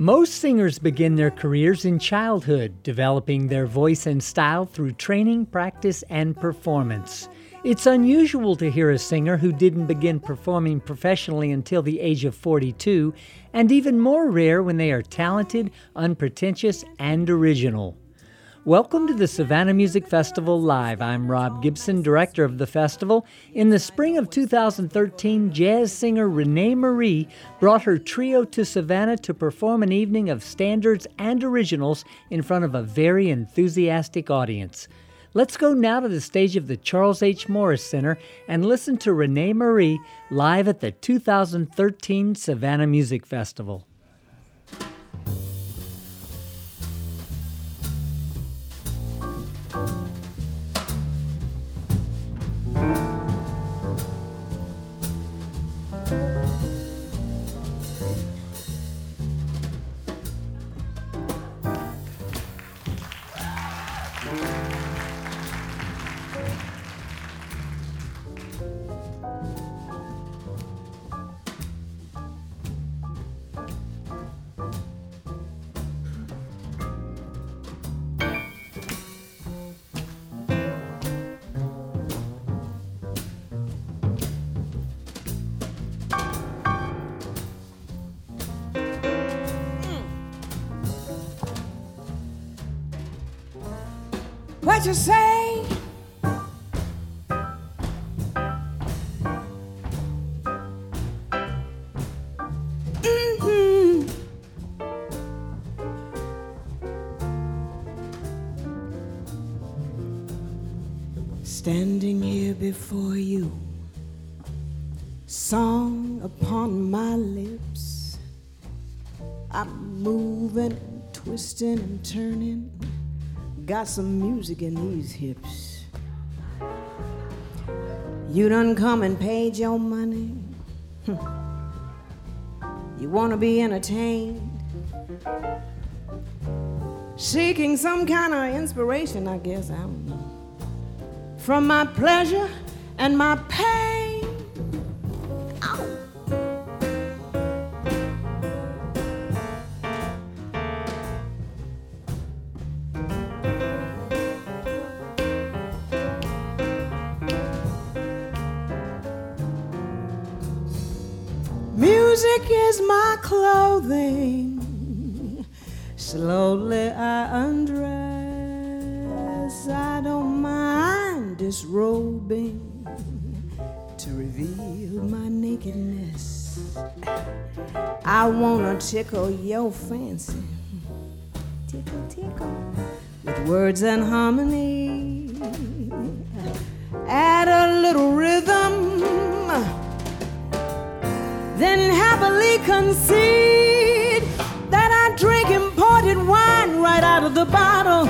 Most singers begin their careers in childhood, developing their voice and style through training, practice, and performance. It's unusual to hear a singer who didn't begin performing professionally until the age of 42, and even more rare when they are talented, unpretentious, and original. Welcome to the Savannah Music Festival Live. I'm Rob Gibson, director of the festival. In the spring of 2013, jazz singer René Marie brought her trio to Savannah to perform an evening of standards and originals in front of a very enthusiastic audience. Let's go now to the stage of the Charles H. Morris Center and listen to René Marie live at the 2013 Savannah Music Festival. You say? Mm-hmm. Standing here before you, song upon my lips. I'm moving and twisting and turning got some music in these hips. You done come and paid your money. you wanna be entertained. Seeking some kind of inspiration, I guess, I don't know. From my pleasure and my pain. To reveal my nakedness. I wanna tickle your fancy. Tickle, tickle. With words and harmony. Add a little rhythm then happily concede that I drink imported wine right out of the bottle.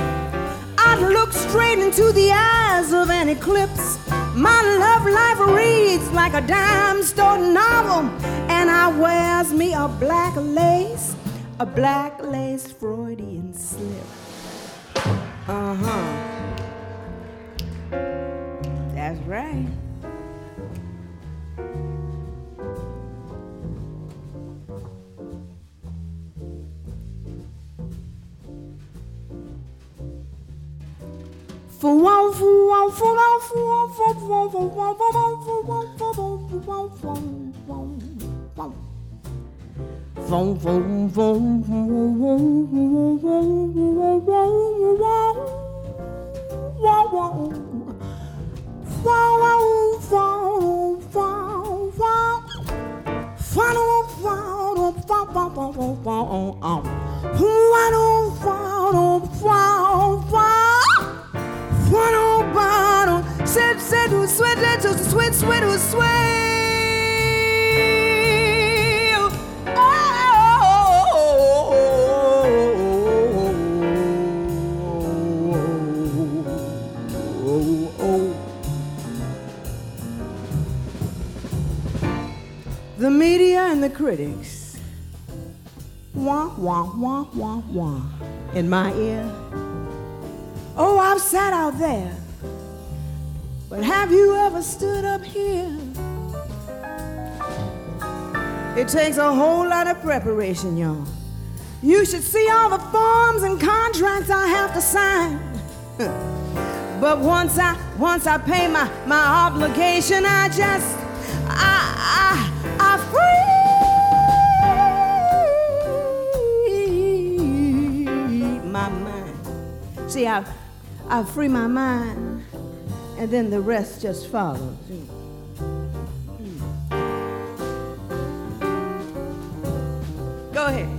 I'd look straight into the eyes of an eclipse. My love life reads like a dime store novel, and I wears me a black lace, a black lace Freudian slip. Uh huh. That's right. One bottle, said, said, who sweat, let us sweat, sweat, who sweat. The media and the critics, wah, wah, wah, wah, wah, in my ear. Oh, I've sat out there. But have you ever stood up here It takes a whole lot of preparation, y'all. You should see all the forms and contracts I have to sign. but once I once I pay my, my obligation, I just I I I free my mind. See, I I free my mind, and then the rest just follows. Go ahead.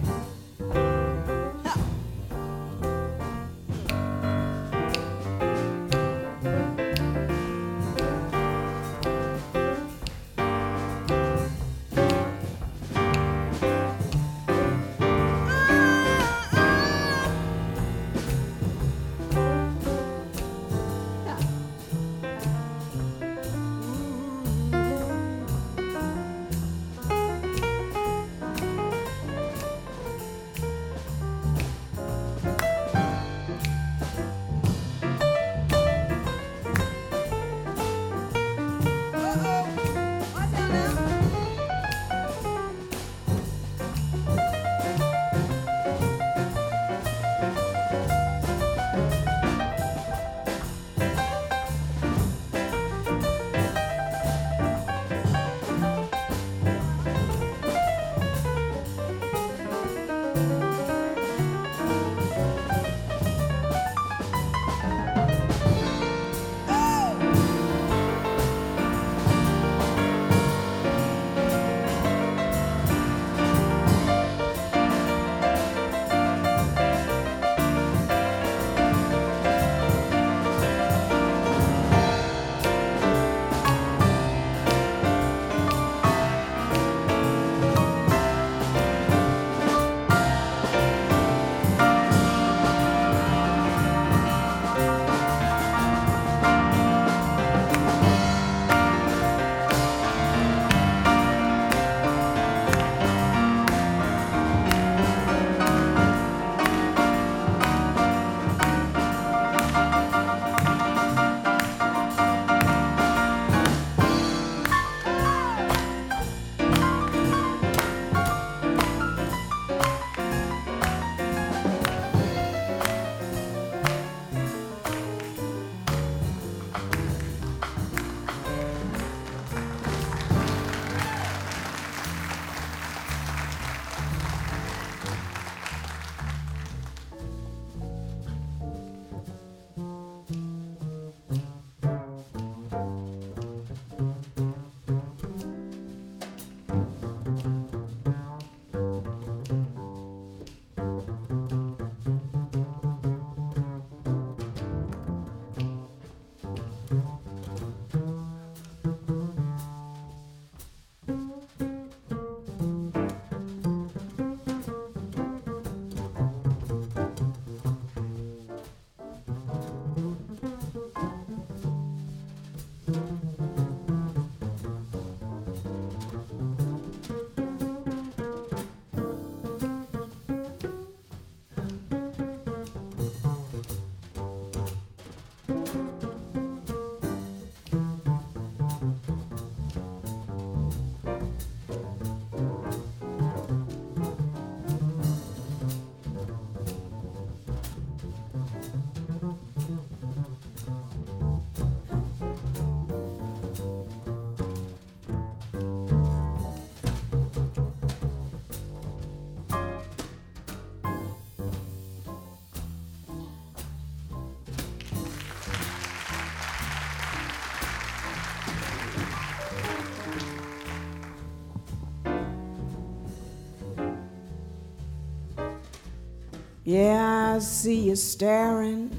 Yeah, I see you staring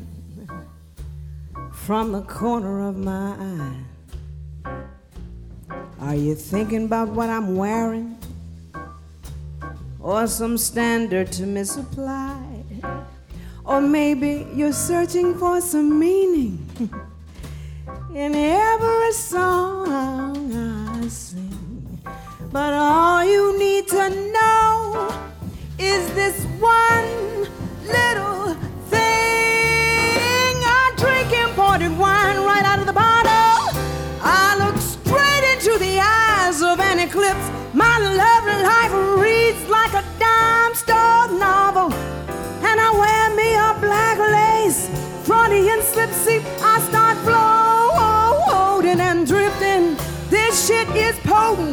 from the corner of my eye. Are you thinking about what I'm wearing? Or some standard to misapply? Or maybe you're searching for some meaning in every song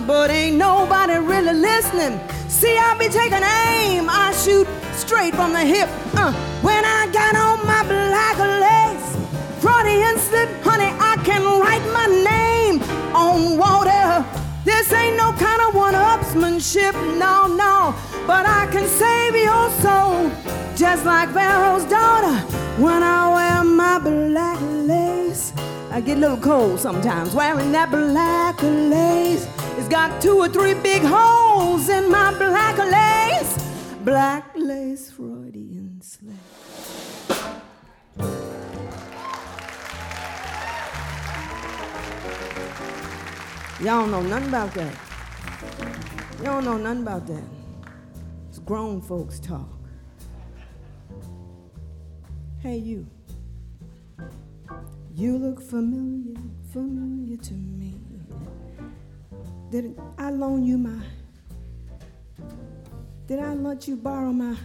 but ain't nobody really listening. See, I be taking aim, I shoot straight from the hip. Uh, when I got on my black lace, Freudian slip, honey, I can write my name on water. This ain't no kind of one-upsmanship, no, no. But I can save your soul, just like Pharaoh's daughter, when I wear my black lace. I get a little cold sometimes wearing that black lace. Got two or three big holes in my black lace. Black lace Freudian slip. Y'all know nothing about that. Y'all know nothing about that. It's grown folks talk. Hey, you. You look familiar, familiar to me. Did I loan you my. Did I let you borrow my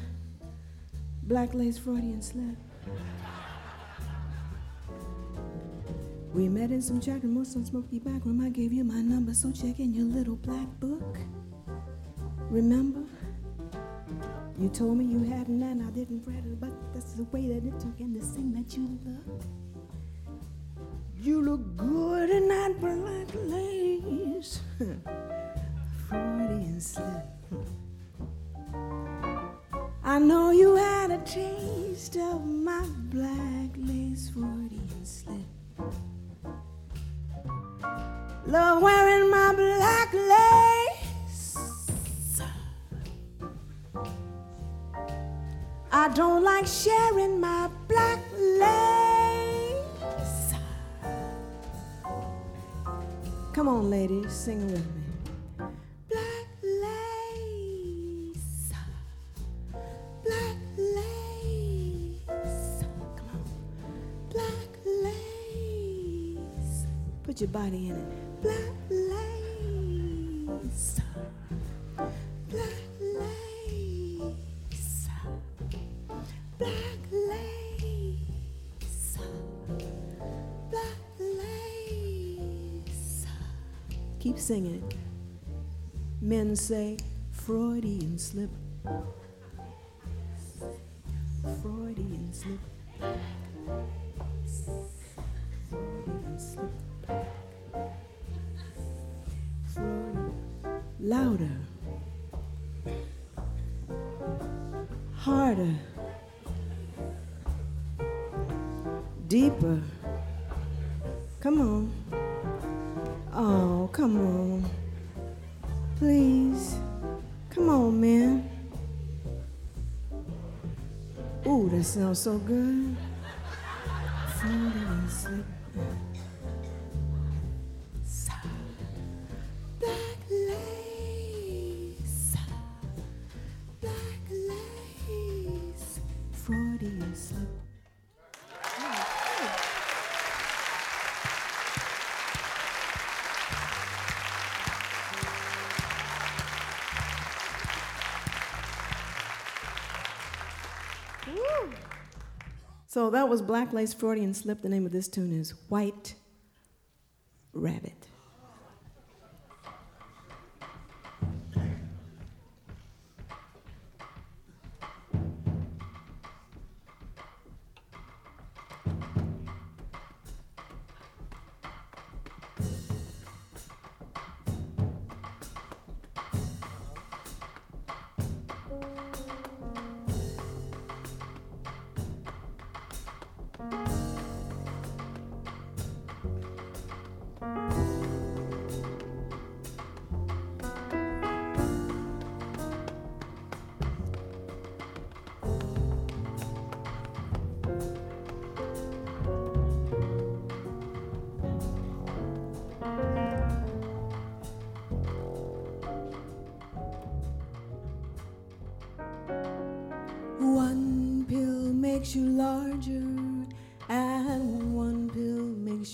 black lace Freudian slip? We met in some Jack and Moose on Smoky Back Room. I gave you my number, so check in your little black book. Remember? You told me you hadn't, and I didn't fret it, but that's the way that it took, and the thing that you looked. You look good in that black lace. Freudian slip. I know you had a taste of my black lace Freudian slip. Love wearing my black lace. I don't like sharing my black lace. Come on, ladies, sing with me. Black lace. Black lace. Come on. Black lace. Put your body in it. Black lace. Black Keep singing. Men say Freudian slip. Freudian slip. Freudian slip. Freudian. Louder. Harder. Deeper. Come on. Come on. Please. Come on, man. Ooh, that sounds so good. Slip. So that was Black Lace Freudian Slip. The name of this tune is White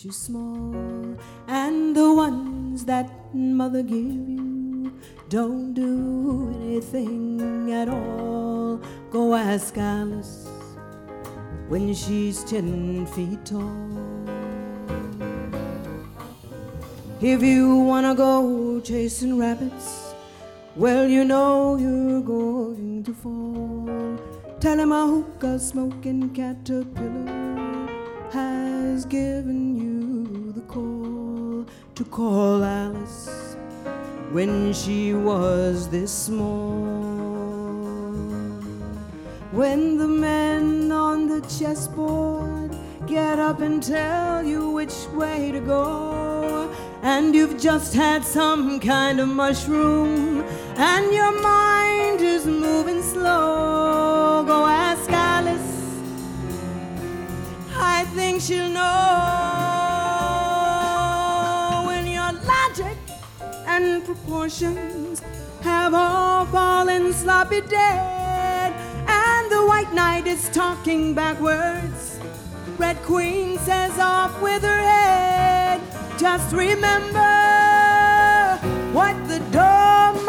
you small. And the ones that mother give you don't do anything at all. Go ask Alice when she's ten feet tall. If you wanna go chasing rabbits, well, you know you're going to fall. Tell him a hookah smoking caterpillar has given to call Alice when she was this small. When the men on the chessboard get up and tell you which way to go, and you've just had some kind of mushroom, and your mind is moving slow, go ask Alice. I think she'll know and proportions have all fallen sloppy dead, and the white knight is talking backwards. Red queen says off with her head. Just remember what the dormouse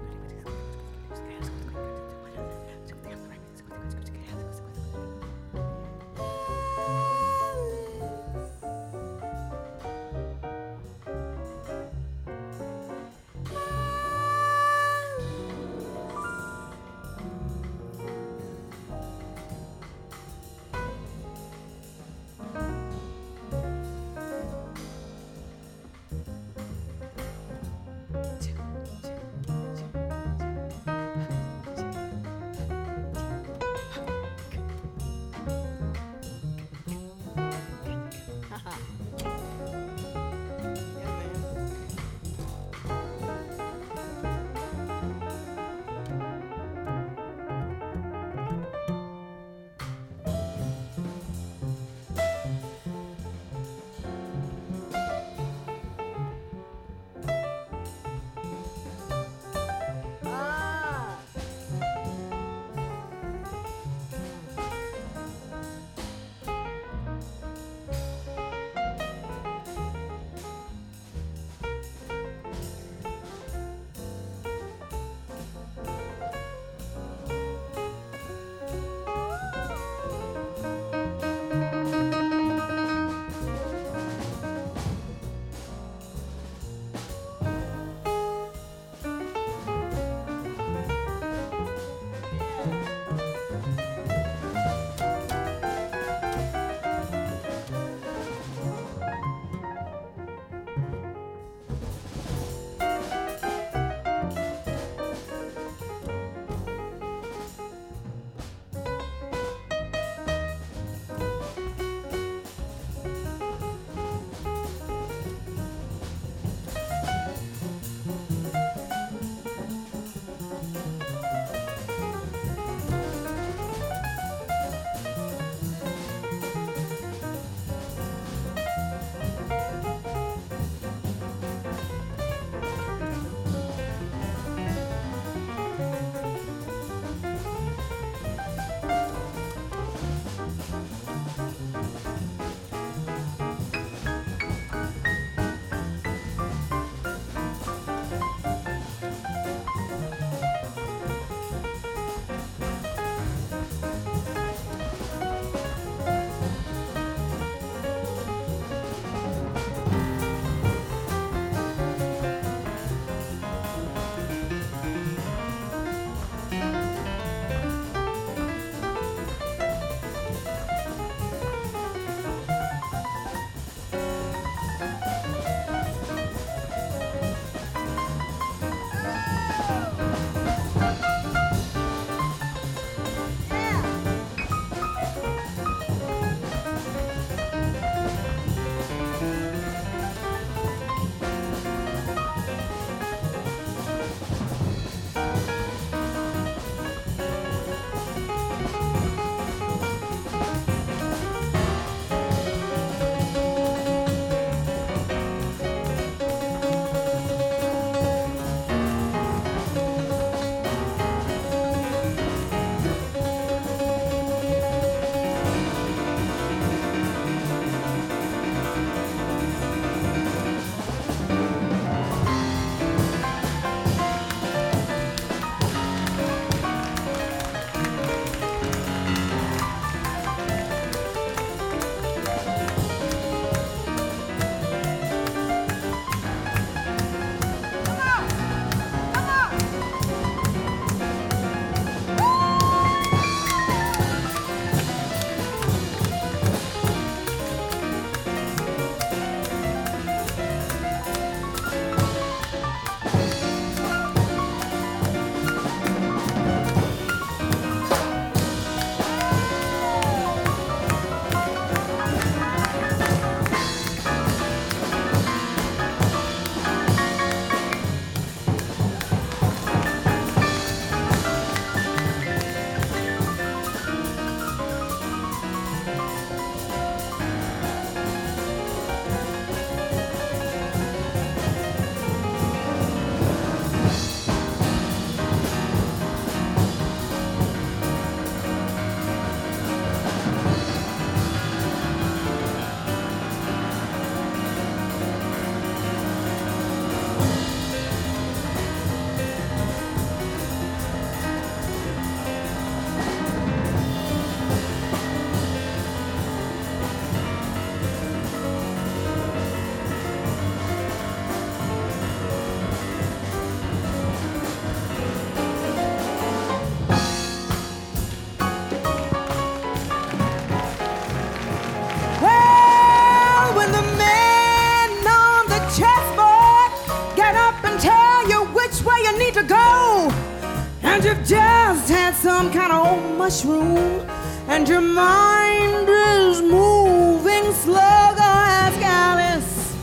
And you've just had some kind of old mushroom, and your mind is moving slower as Alice.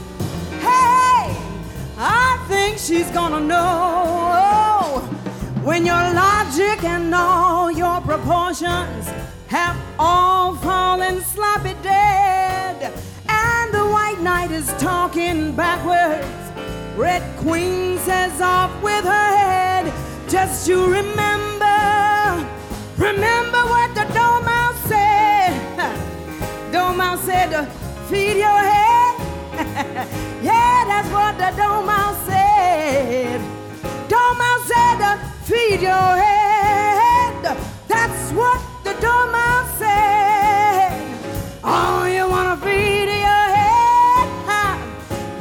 Hey, I think she's gonna know when your logic and all your proportions have all fallen sloppy dead, and the white knight is talking backwards. Red Queen says off with her head. Just you remember, remember what the Dormouse said. Dormouse said to feed your head. yeah, that's what the Dormouse said. Dormouse said to feed your head. That's what the Dormouse said. Oh, you wanna feed your head?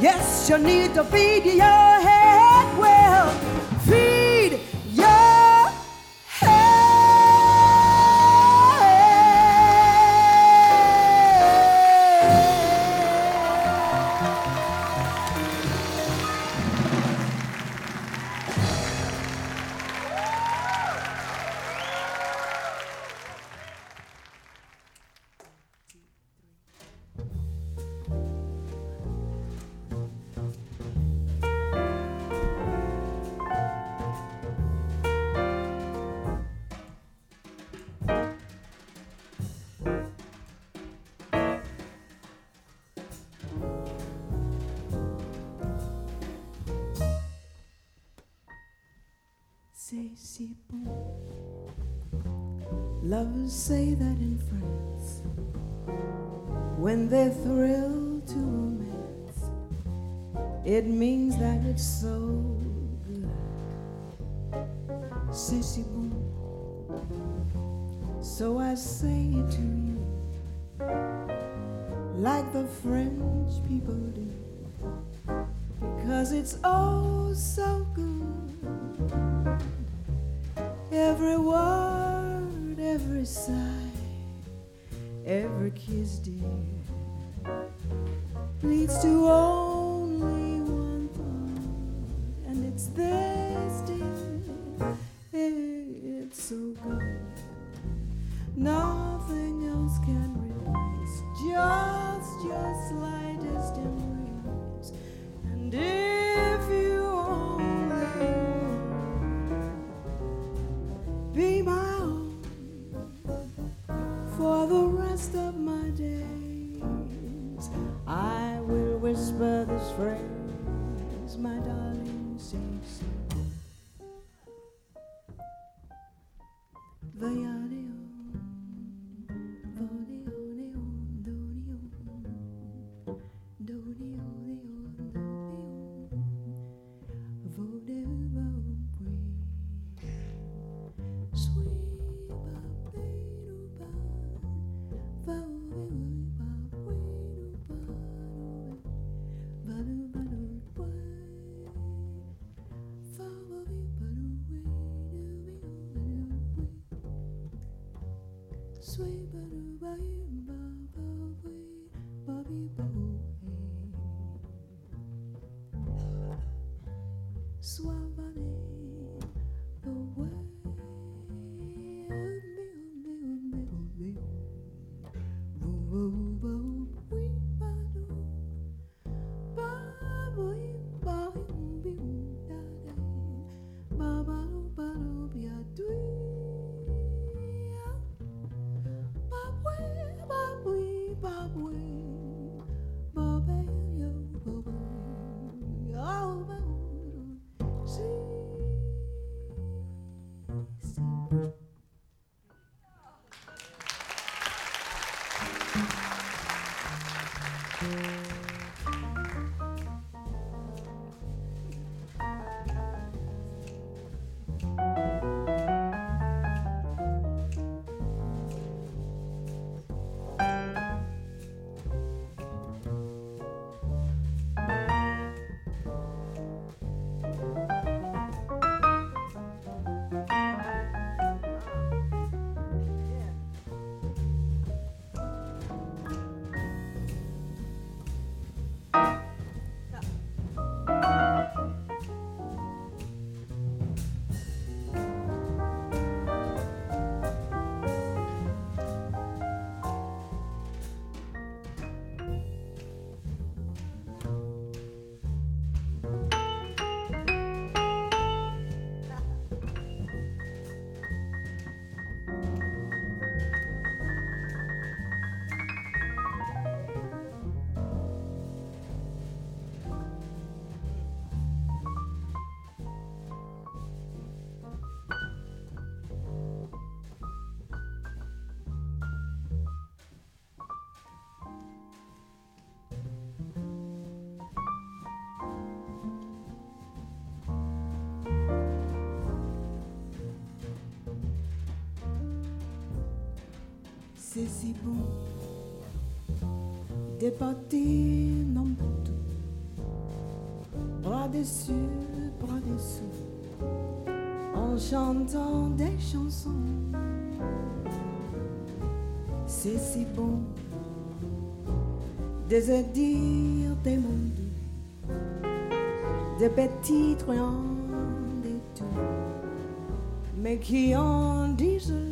Yes, you need to feed your head. Bon. Lovers say that in France when they're thrilled to romance. It means that it's so good. C'est si bon. So I say it to you like the French people do because it's oh so good. Every word, every sigh, every kiss, dear, leads to only one thought, and it's this, c'est si bon. De partir non tout, bras dessus, bras dessous, en chantant des chansons. C'est si bon. De se dire des mondes, des petits truands des tout, mais qui en disent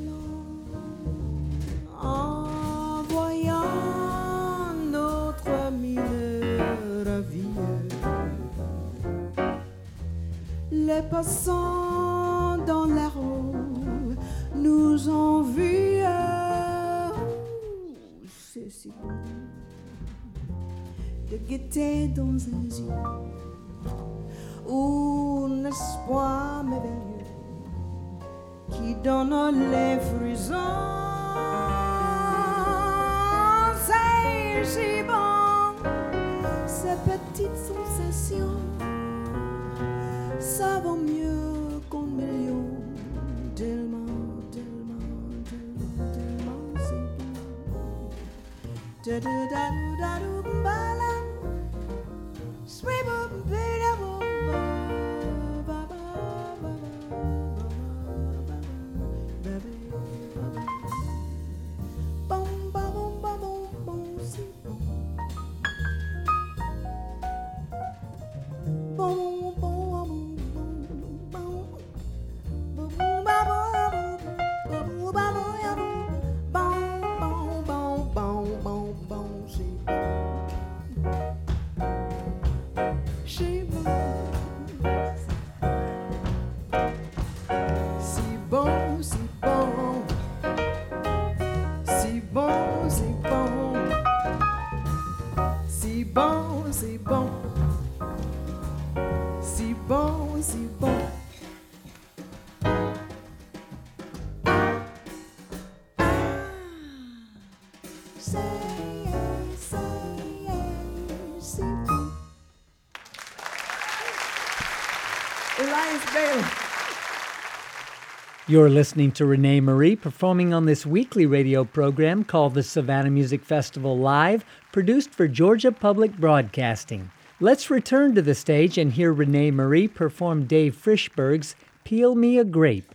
You're listening to René Marie performing on this weekly radio program called the Savannah Music Festival Live, produced for Georgia Public Broadcasting. Let's return to the stage and hear René Marie perform Dave Frishberg's Peel Me a Grape.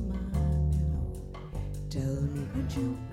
you.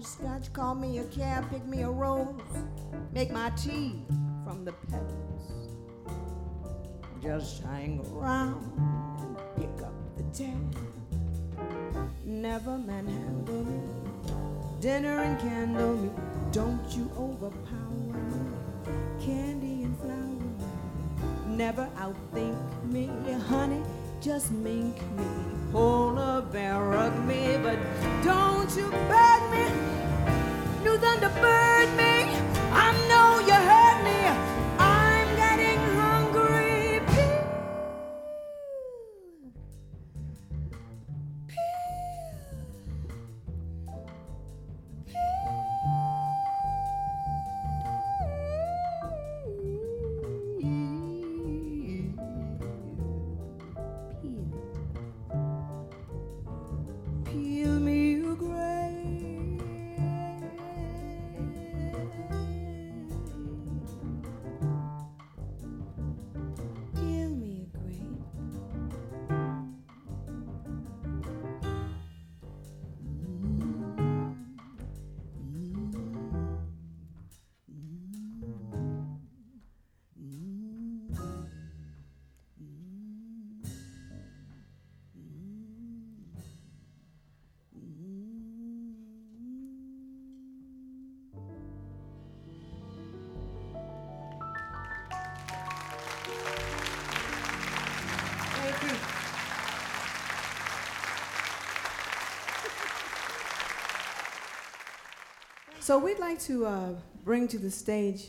Scotch, call me a cab, pick me a rose, make my tea from the petals. Just hang around and pick up the tab. Never manhandle me, dinner and candle me. Don't you overpower me, candy and flour. Never outthink me, honey. Just mink me, polar bear rug me, but don't you beg me, new thunderbird me. I So we'd like to uh, bring to the stage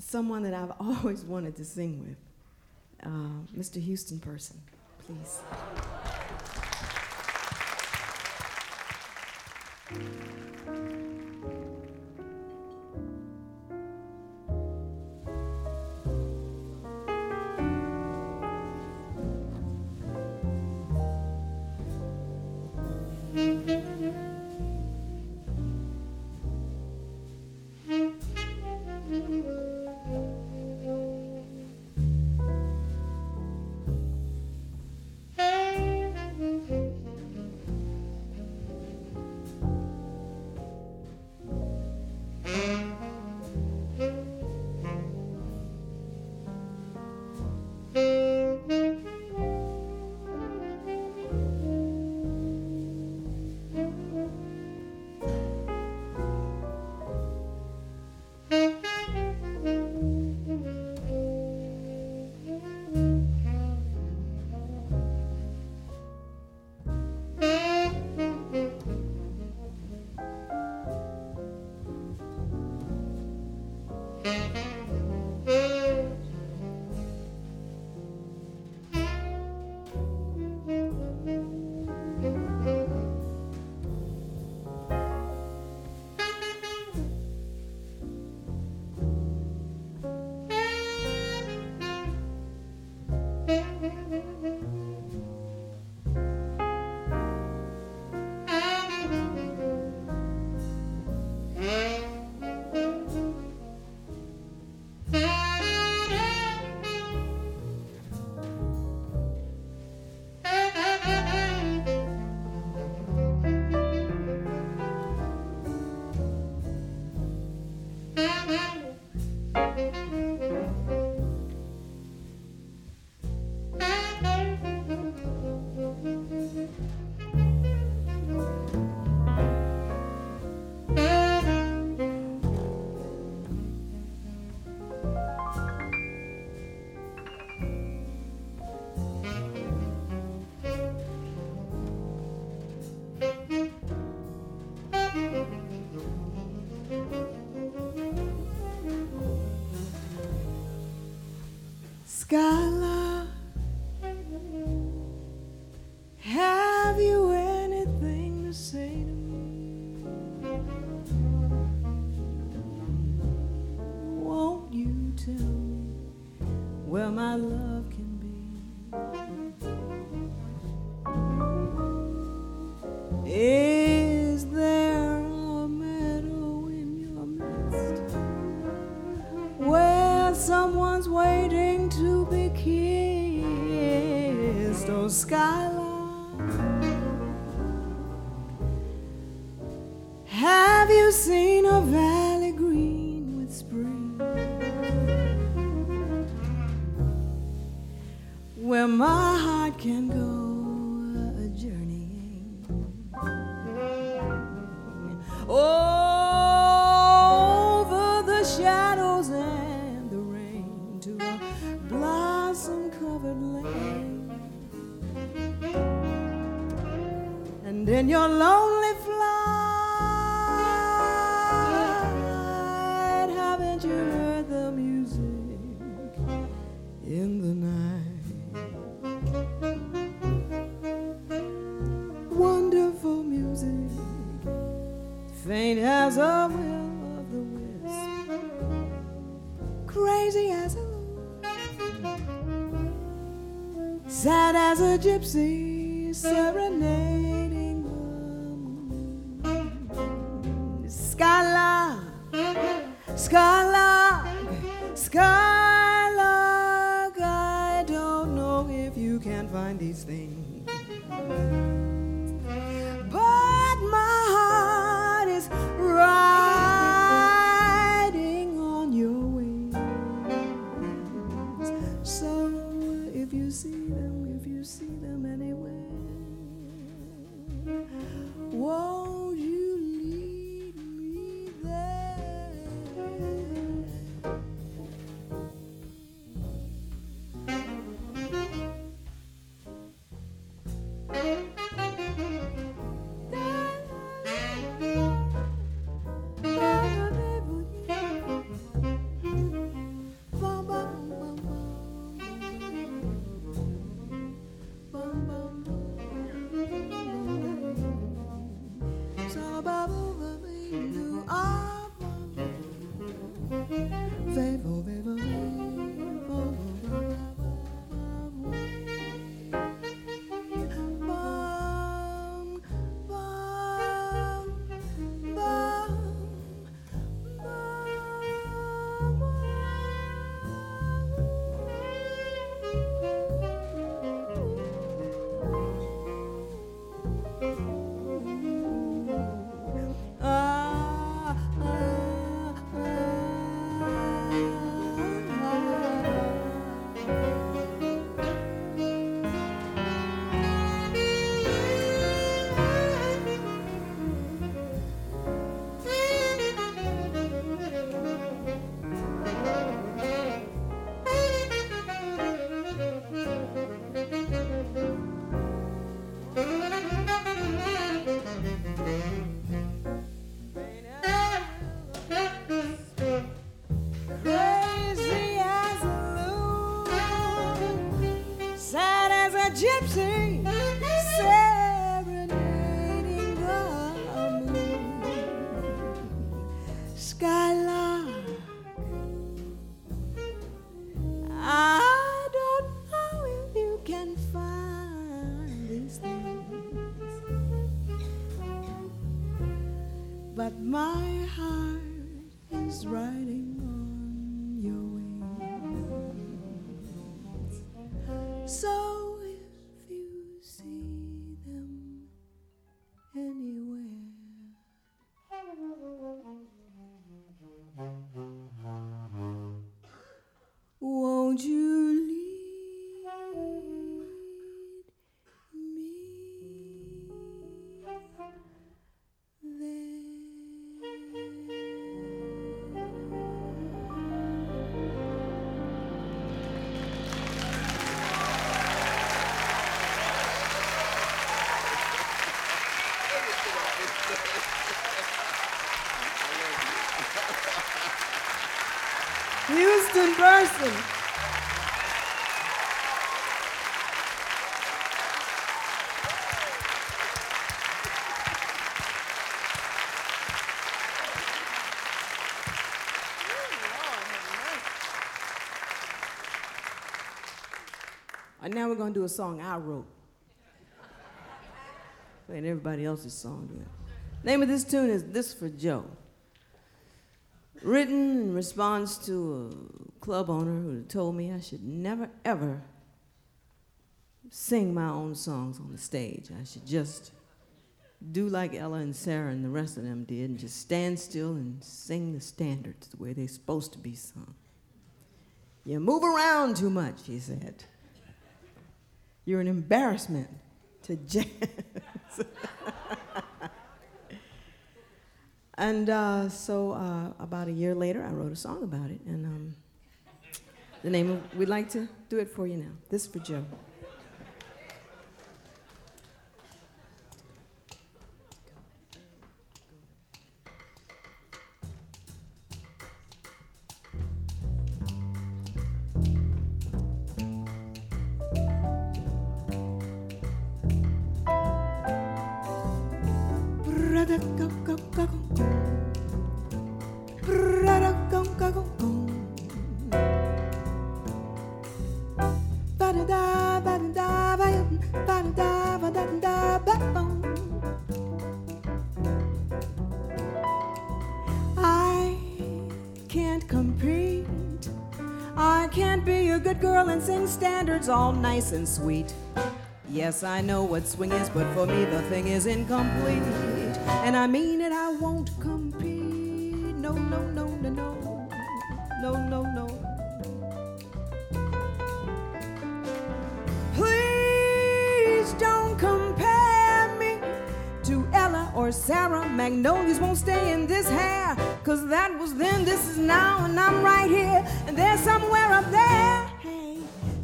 someone that I've always wanted to sing with, uh, Mr. Houston Person, please. as a will of the wisp, crazy as a loon, sad as a gypsy serenade. in person. And now we're going to do a song I wrote. Playing everybody else's song. Name of this tune is This for Joe. Written in response to club owner who told me I should never, ever sing my own songs on the stage. I should just do like Ella and Sarah and the rest of them did and just stand still and sing the standards the way they're supposed to be sung. You move around too much, he said. You're an embarrassment to jazz. and uh, so uh, about a year later, I wrote a song about it. And um, the name of, we'd like to do it for you now. This is for Joe. And sweet. Yes, I know what swing is, but for me the thing is incomplete. And I mean it, I won't compete. No, no, no, no, no. No, no, no. Please don't compare me to Ella or Sarah. Magnolias won't stay in this hair. Cause that was then, this is now, and I'm right here. And they're somewhere up there.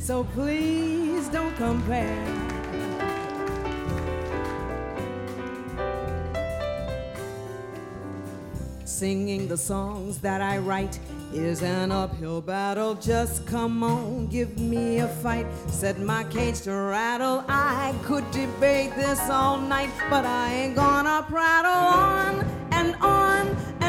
So please don't compare. Singing the songs that I write is an uphill battle. Just come on, give me a fight. Set my cage to rattle. I could debate this all night, but I ain't gonna prattle on and on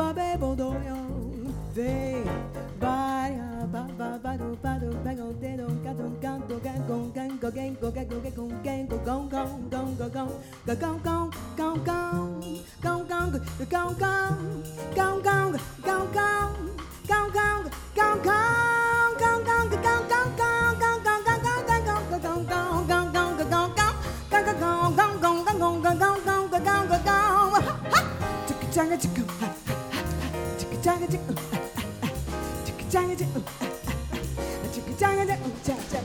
ba be bo do yo ve ba ya ba ba ba do ba do ba go de do ga do ga do ga gong gang go gang go ga go ga gong gang go gong gong gong go gong go gong gong gong gong gong gong go gong gong gong gong gong gong gong 지그장이지 지그장이지 우짜짜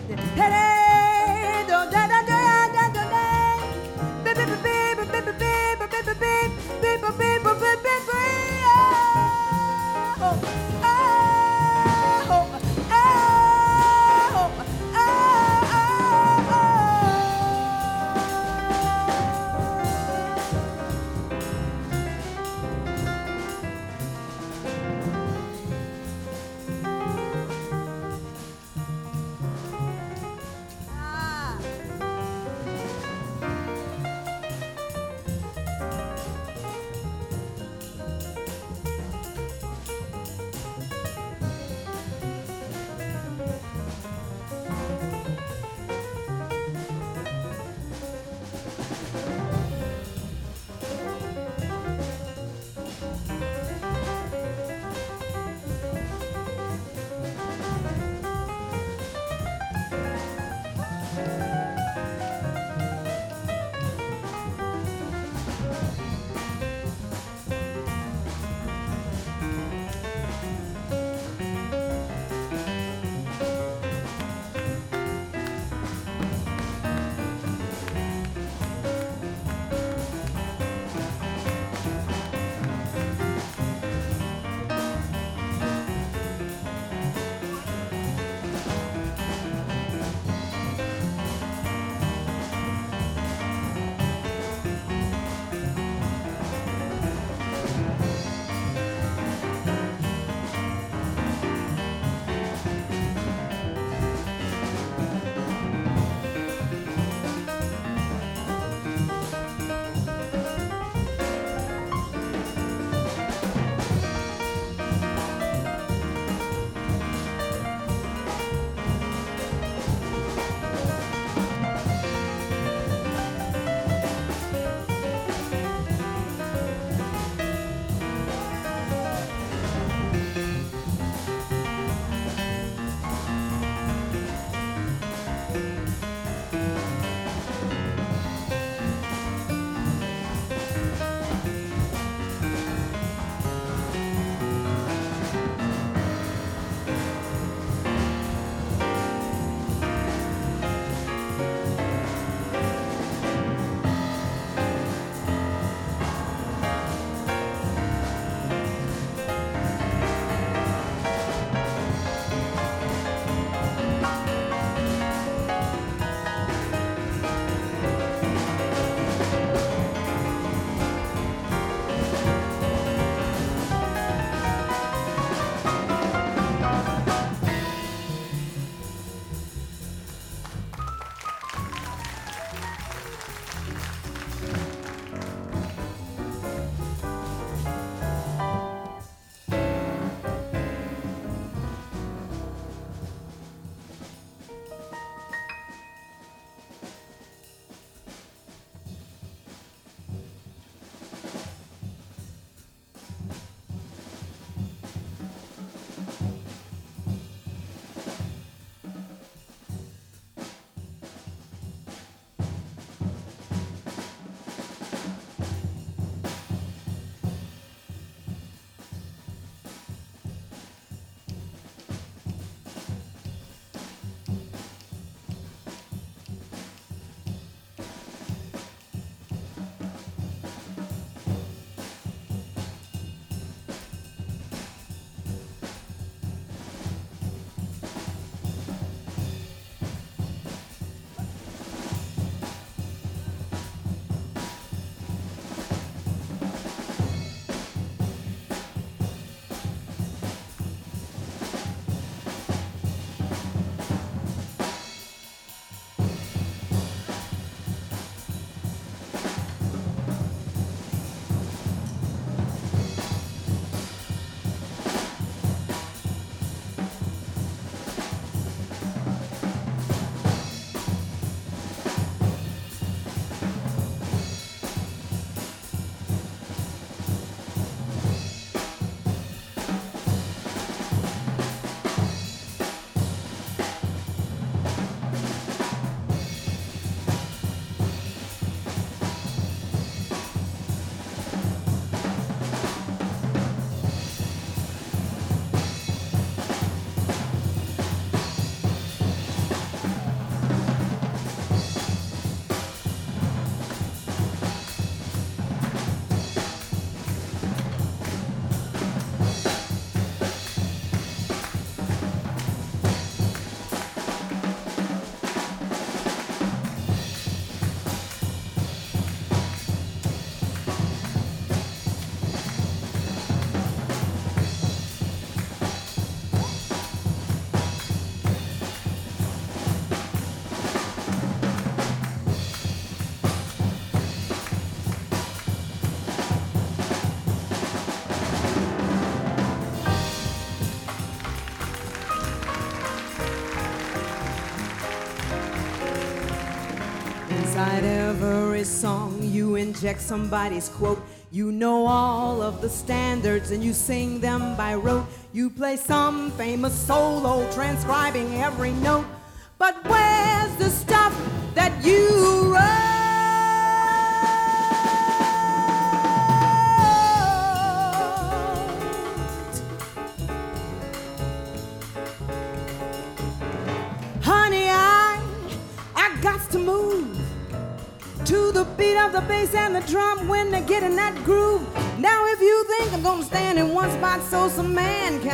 every song, you inject somebody's quote. You know all of the standards and you sing them by rote. You play some famous solo, transcribing every note.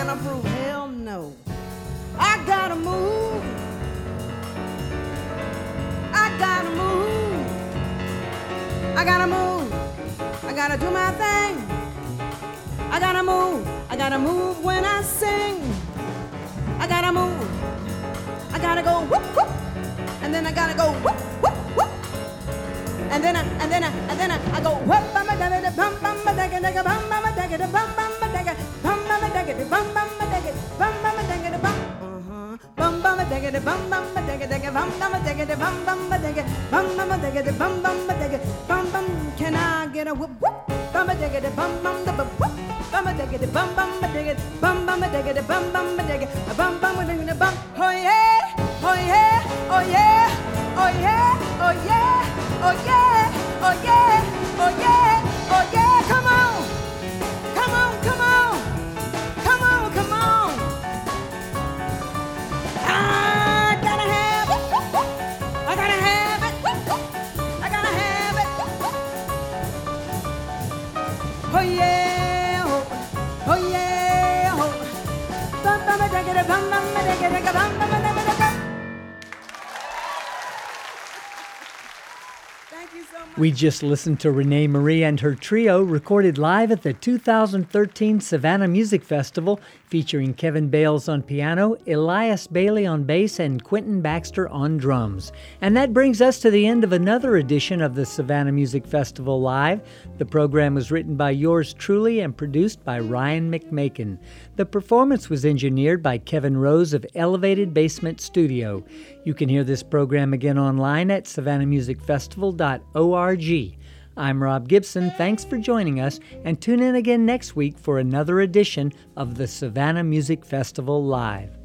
Can approve, hell no. I gotta move. I gotta move. I gotta move. I gotta do my thing. I gotta move. I gotta move when I sing. I gotta move. I gotta go whoop whoop. And then I gotta go whoop whoop whoop. And then I, and then I, and then I, I go whoop bum ba da da bum bum ba da da bum bum ba da da bum bum bum bum bum da da bum bum bum bum da bum bum ba da da bum bum ba da bum bum can I get a whoop whoop bum ba da bum bum da whoop bum ba da da bum bum ba da bum bum ba da bum bum ba da da bum bum ba da bum oh yeah oh yeah oh yeah oh yeah oh yeah Oh yeah, oh yeah, oh yeah, oh yeah, We just listened to René Marie and her trio recorded live at the 2013 Savannah Music Festival, featuring Kevin Bales on piano, Elias Bailey on bass, and Quentin Baxter on drums. And that brings us to the end of another edition of the Savannah Music Festival Live. The program was written by yours truly and produced by Ryan McMakin. The performance was engineered by Kevin Rose of Elevated Basement Studio. You can hear this program again online at savannahmusicfestival.org. I'm Rob Gibson. Thanks for joining us, and tune in again next week for another edition of the Savannah Music Festival Live.